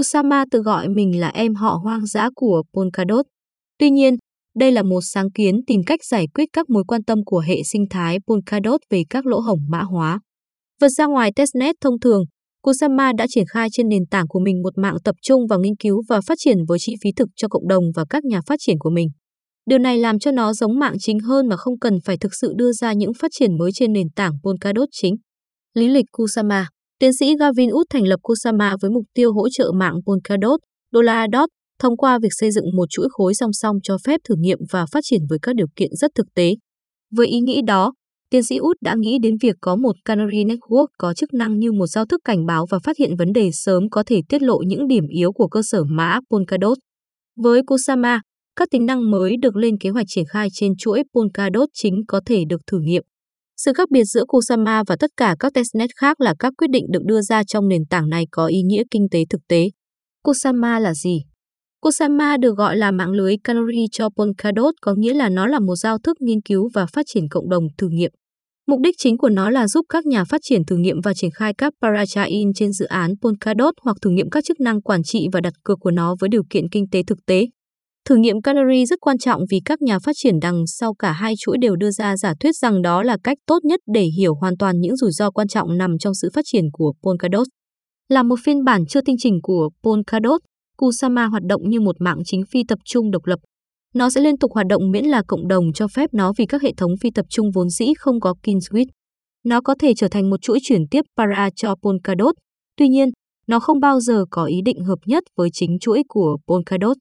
Kusama tự gọi mình là em họ hoang dã của Polkadot. Tuy nhiên, đây là một sáng kiến tìm cách giải quyết các mối quan tâm của hệ sinh thái Polkadot về các lỗ hổng mã hóa. Vượt ra ngoài testnet thông thường, Kusama đã triển khai trên nền tảng của mình một mạng tập trung vào nghiên cứu và phát triển với chi phí thực cho cộng đồng và các nhà phát triển của mình. Điều này làm cho nó giống mạng chính hơn mà không cần phải thực sự đưa ra những phát triển mới trên nền tảng Polkadot chính. Lý lịch Kusama Tiến sĩ Gavin Wood thành lập Kusama với mục tiêu hỗ trợ mạng Polkadot, Doladot thông qua việc xây dựng một chuỗi khối song song cho phép thử nghiệm và phát triển với các điều kiện rất thực tế. Với ý nghĩ đó, tiến sĩ Wood đã nghĩ đến việc có một Canary Network có chức năng như một giao thức cảnh báo và phát hiện vấn đề sớm có thể tiết lộ những điểm yếu của cơ sở mã Polkadot. Với Kusama, các tính năng mới được lên kế hoạch triển khai trên chuỗi Polkadot chính có thể được thử nghiệm. Sự khác biệt giữa Kusama và tất cả các testnet khác là các quyết định được đưa ra trong nền tảng này có ý nghĩa kinh tế thực tế. Kusama là gì? Kusama được gọi là mạng lưới Canary cho Polkadot, có nghĩa là nó là một giao thức nghiên cứu và phát triển cộng đồng thử nghiệm. Mục đích chính của nó là giúp các nhà phát triển thử nghiệm và triển khai các parachain trên dự án Polkadot hoặc thử nghiệm các chức năng quản trị và đặt cược của nó với điều kiện kinh tế thực tế. Thử nghiệm calorie rất quan trọng vì các nhà phát triển đằng sau cả hai chuỗi đều đưa ra giả thuyết rằng đó là cách tốt nhất để hiểu hoàn toàn những rủi ro quan trọng nằm trong sự phát triển của Polkadot. Là một phiên bản chưa tinh chỉnh của Polkadot, Kusama hoạt động như một mạng chính phi tập trung độc lập. Nó sẽ liên tục hoạt động miễn là cộng đồng cho phép nó vì các hệ thống phi tập trung vốn dĩ không có kin switch. Nó có thể trở thành một chuỗi chuyển tiếp para cho Polkadot, tuy nhiên, nó không bao giờ có ý định hợp nhất với chính chuỗi của Polkadot.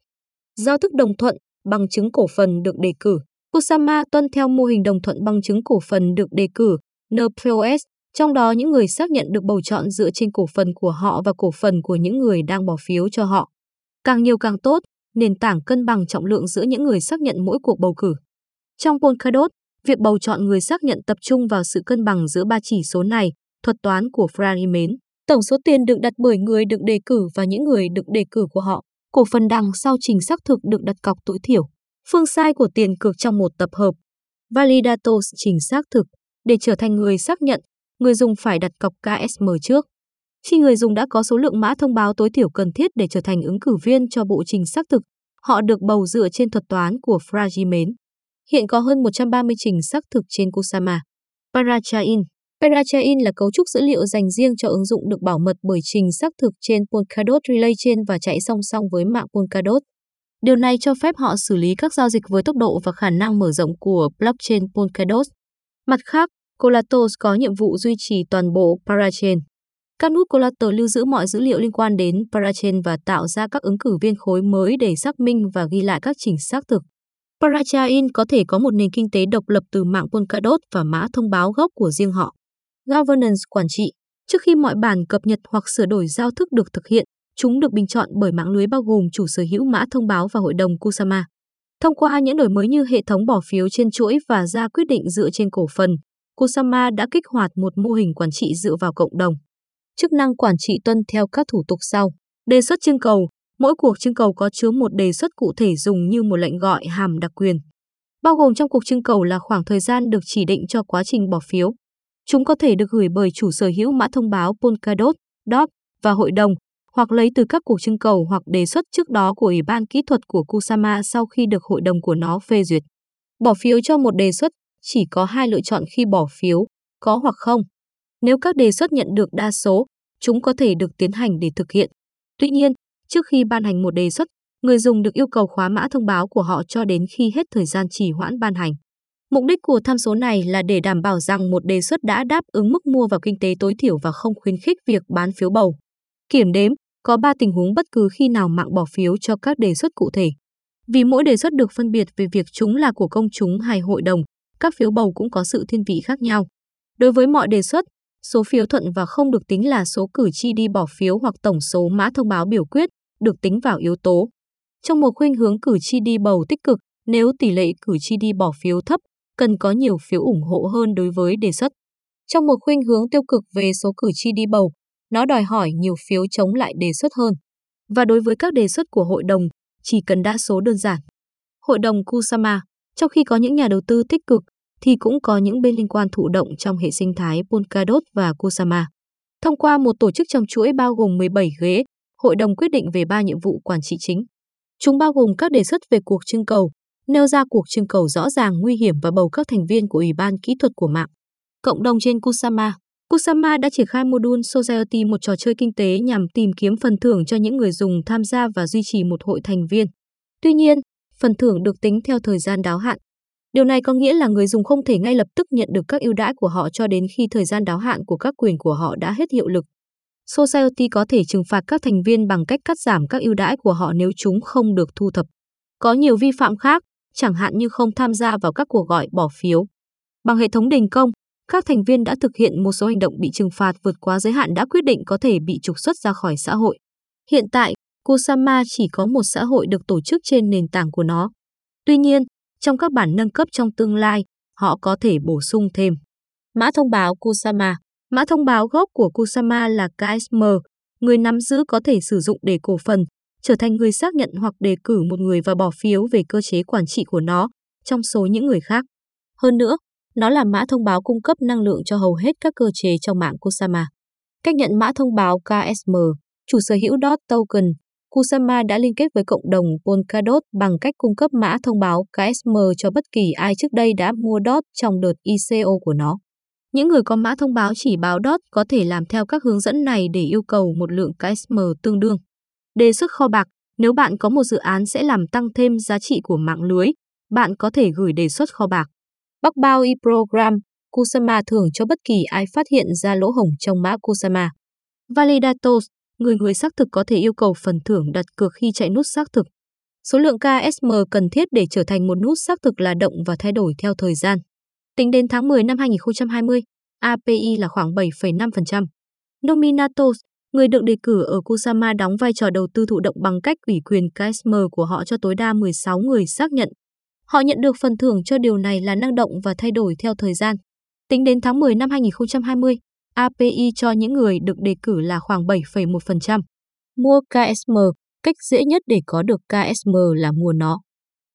Giao thức đồng thuận, bằng chứng cổ phần được đề cử. Kusama tuân theo mô hình đồng thuận bằng chứng cổ phần được đề cử, NPOS, trong đó những người xác nhận được bầu chọn dựa trên cổ phần của họ và cổ phần của những người đang bỏ phiếu cho họ. Càng nhiều càng tốt, nền tảng cân bằng trọng lượng giữa những người xác nhận mỗi cuộc bầu cử. Trong Polkadot, việc bầu chọn người xác nhận tập trung vào sự cân bằng giữa ba chỉ số này, thuật toán của Frank Tổng số tiền được đặt bởi người được đề cử và những người được đề cử của họ cổ phần đằng sau trình xác thực được đặt cọc tối thiểu, phương sai của tiền cược trong một tập hợp. Validators trình xác thực, để trở thành người xác nhận, người dùng phải đặt cọc KSM trước. Khi người dùng đã có số lượng mã thông báo tối thiểu cần thiết để trở thành ứng cử viên cho bộ trình xác thực, họ được bầu dựa trên thuật toán của Fragimen. Hiện có hơn 130 trình xác thực trên Kusama. Parachain Parachain là cấu trúc dữ liệu dành riêng cho ứng dụng được bảo mật bởi trình xác thực trên Polkadot Relay Chain và chạy song song với mạng Polkadot. Điều này cho phép họ xử lý các giao dịch với tốc độ và khả năng mở rộng của blockchain Polkadot. Mặt khác, Colatos có nhiệm vụ duy trì toàn bộ parachain. Các nút Collator lưu giữ mọi dữ liệu liên quan đến parachain và tạo ra các ứng cử viên khối mới để xác minh và ghi lại các trình xác thực. Parachain có thể có một nền kinh tế độc lập từ mạng Polkadot và mã thông báo gốc của riêng họ. Governance quản trị. Trước khi mọi bản cập nhật hoặc sửa đổi giao thức được thực hiện, chúng được bình chọn bởi mạng lưới bao gồm chủ sở hữu mã thông báo và hội đồng Kusama. Thông qua những đổi mới như hệ thống bỏ phiếu trên chuỗi và ra quyết định dựa trên cổ phần, Kusama đã kích hoạt một mô hình quản trị dựa vào cộng đồng. Chức năng quản trị tuân theo các thủ tục sau. Đề xuất trưng cầu. Mỗi cuộc trưng cầu có chứa một đề xuất cụ thể dùng như một lệnh gọi hàm đặc quyền. Bao gồm trong cuộc trưng cầu là khoảng thời gian được chỉ định cho quá trình bỏ phiếu. Chúng có thể được gửi bởi chủ sở hữu mã thông báo Polkadot, DOT và hội đồng, hoặc lấy từ các cuộc trưng cầu hoặc đề xuất trước đó của Ủy ban kỹ thuật của Kusama sau khi được hội đồng của nó phê duyệt. Bỏ phiếu cho một đề xuất chỉ có hai lựa chọn khi bỏ phiếu, có hoặc không. Nếu các đề xuất nhận được đa số, chúng có thể được tiến hành để thực hiện. Tuy nhiên, trước khi ban hành một đề xuất, người dùng được yêu cầu khóa mã thông báo của họ cho đến khi hết thời gian trì hoãn ban hành. Mục đích của tham số này là để đảm bảo rằng một đề xuất đã đáp ứng mức mua vào kinh tế tối thiểu và không khuyến khích việc bán phiếu bầu. Kiểm đếm, có 3 tình huống bất cứ khi nào mạng bỏ phiếu cho các đề xuất cụ thể. Vì mỗi đề xuất được phân biệt về việc chúng là của công chúng hay hội đồng, các phiếu bầu cũng có sự thiên vị khác nhau. Đối với mọi đề xuất, số phiếu thuận và không được tính là số cử tri đi bỏ phiếu hoặc tổng số mã thông báo biểu quyết, được tính vào yếu tố. Trong một khuynh hướng cử tri đi bầu tích cực, nếu tỷ lệ cử tri đi bỏ phiếu thấp, cần có nhiều phiếu ủng hộ hơn đối với đề xuất. Trong một khuynh hướng tiêu cực về số cử tri đi bầu, nó đòi hỏi nhiều phiếu chống lại đề xuất hơn. Và đối với các đề xuất của hội đồng, chỉ cần đa số đơn giản. Hội đồng Kusama, trong khi có những nhà đầu tư tích cực, thì cũng có những bên liên quan thụ động trong hệ sinh thái Polkadot và Kusama. Thông qua một tổ chức trong chuỗi bao gồm 17 ghế, hội đồng quyết định về ba nhiệm vụ quản trị chính. Chúng bao gồm các đề xuất về cuộc trưng cầu, nêu ra cuộc trưng cầu rõ ràng nguy hiểm và bầu các thành viên của Ủy ban kỹ thuật của mạng. Cộng đồng trên Kusama Kusama đã triển khai module Society một trò chơi kinh tế nhằm tìm kiếm phần thưởng cho những người dùng tham gia và duy trì một hội thành viên. Tuy nhiên, phần thưởng được tính theo thời gian đáo hạn. Điều này có nghĩa là người dùng không thể ngay lập tức nhận được các ưu đãi của họ cho đến khi thời gian đáo hạn của các quyền của họ đã hết hiệu lực. Society có thể trừng phạt các thành viên bằng cách cắt giảm các ưu đãi của họ nếu chúng không được thu thập. Có nhiều vi phạm khác, chẳng hạn như không tham gia vào các cuộc gọi bỏ phiếu. Bằng hệ thống đình công, các thành viên đã thực hiện một số hành động bị trừng phạt vượt quá giới hạn đã quyết định có thể bị trục xuất ra khỏi xã hội. Hiện tại, Kusama chỉ có một xã hội được tổ chức trên nền tảng của nó. Tuy nhiên, trong các bản nâng cấp trong tương lai, họ có thể bổ sung thêm. Mã thông báo Kusama Mã thông báo gốc của Kusama là KSM, người nắm giữ có thể sử dụng để cổ phần, trở thành người xác nhận hoặc đề cử một người và bỏ phiếu về cơ chế quản trị của nó, trong số những người khác. Hơn nữa, nó là mã thông báo cung cấp năng lượng cho hầu hết các cơ chế trong mạng Kusama. Cách nhận mã thông báo KSM, chủ sở hữu DOT token, Kusama đã liên kết với cộng đồng Polkadot bằng cách cung cấp mã thông báo KSM cho bất kỳ ai trước đây đã mua DOT trong đợt ICO của nó. Những người có mã thông báo chỉ báo DOT có thể làm theo các hướng dẫn này để yêu cầu một lượng KSM tương đương. Đề xuất kho bạc, nếu bạn có một dự án sẽ làm tăng thêm giá trị của mạng lưới, bạn có thể gửi đề xuất kho bạc. Bắc bao e-program, Kusama thưởng cho bất kỳ ai phát hiện ra lỗ hổng trong mã Kusama. Validators người người xác thực có thể yêu cầu phần thưởng đặt cược khi chạy nút xác thực. Số lượng KSM cần thiết để trở thành một nút xác thực là động và thay đổi theo thời gian. Tính đến tháng 10 năm 2020, API là khoảng 7,5%. Nominatos, người được đề cử ở Kusama đóng vai trò đầu tư thụ động bằng cách ủy quyền KSM của họ cho tối đa 16 người xác nhận. Họ nhận được phần thưởng cho điều này là năng động và thay đổi theo thời gian. Tính đến tháng 10 năm 2020, API cho những người được đề cử là khoảng 7,1%. Mua KSM, cách dễ nhất để có được KSM là mua nó.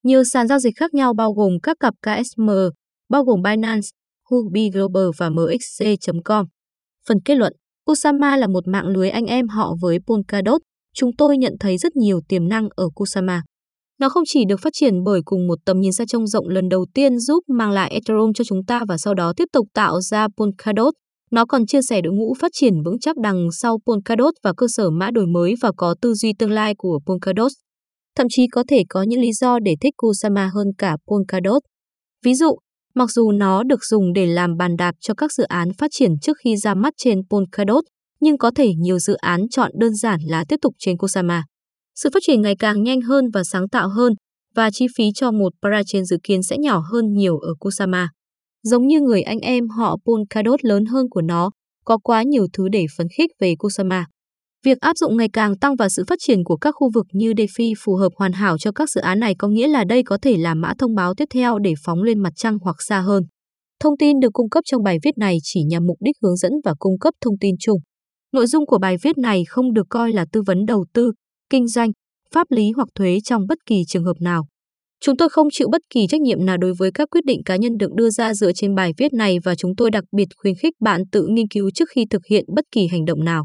Nhiều sàn giao dịch khác nhau bao gồm các cặp KSM, bao gồm Binance, Huobi Global và MXC.com. Phần kết luận, Kusama là một mạng lưới anh em họ với Polkadot. Chúng tôi nhận thấy rất nhiều tiềm năng ở Kusama. Nó không chỉ được phát triển bởi cùng một tầm nhìn xa trông rộng lần đầu tiên giúp mang lại Ethereum cho chúng ta và sau đó tiếp tục tạo ra Polkadot. Nó còn chia sẻ đội ngũ phát triển vững chắc đằng sau Polkadot và cơ sở mã đổi mới và có tư duy tương lai của Polkadot. Thậm chí có thể có những lý do để thích Kusama hơn cả Polkadot. Ví dụ, mặc dù nó được dùng để làm bàn đạp cho các dự án phát triển trước khi ra mắt trên Polkadot, nhưng có thể nhiều dự án chọn đơn giản là tiếp tục trên Kusama. Sự phát triển ngày càng nhanh hơn và sáng tạo hơn, và chi phí cho một parachain dự kiến sẽ nhỏ hơn nhiều ở Kusama. Giống như người anh em họ Polkadot lớn hơn của nó, có quá nhiều thứ để phấn khích về Kusama. Việc áp dụng ngày càng tăng và sự phát triển của các khu vực như DeFi phù hợp hoàn hảo cho các dự án này có nghĩa là đây có thể là mã thông báo tiếp theo để phóng lên mặt trăng hoặc xa hơn. Thông tin được cung cấp trong bài viết này chỉ nhằm mục đích hướng dẫn và cung cấp thông tin chung. Nội dung của bài viết này không được coi là tư vấn đầu tư, kinh doanh, pháp lý hoặc thuế trong bất kỳ trường hợp nào. Chúng tôi không chịu bất kỳ trách nhiệm nào đối với các quyết định cá nhân được đưa ra dựa trên bài viết này và chúng tôi đặc biệt khuyến khích bạn tự nghiên cứu trước khi thực hiện bất kỳ hành động nào.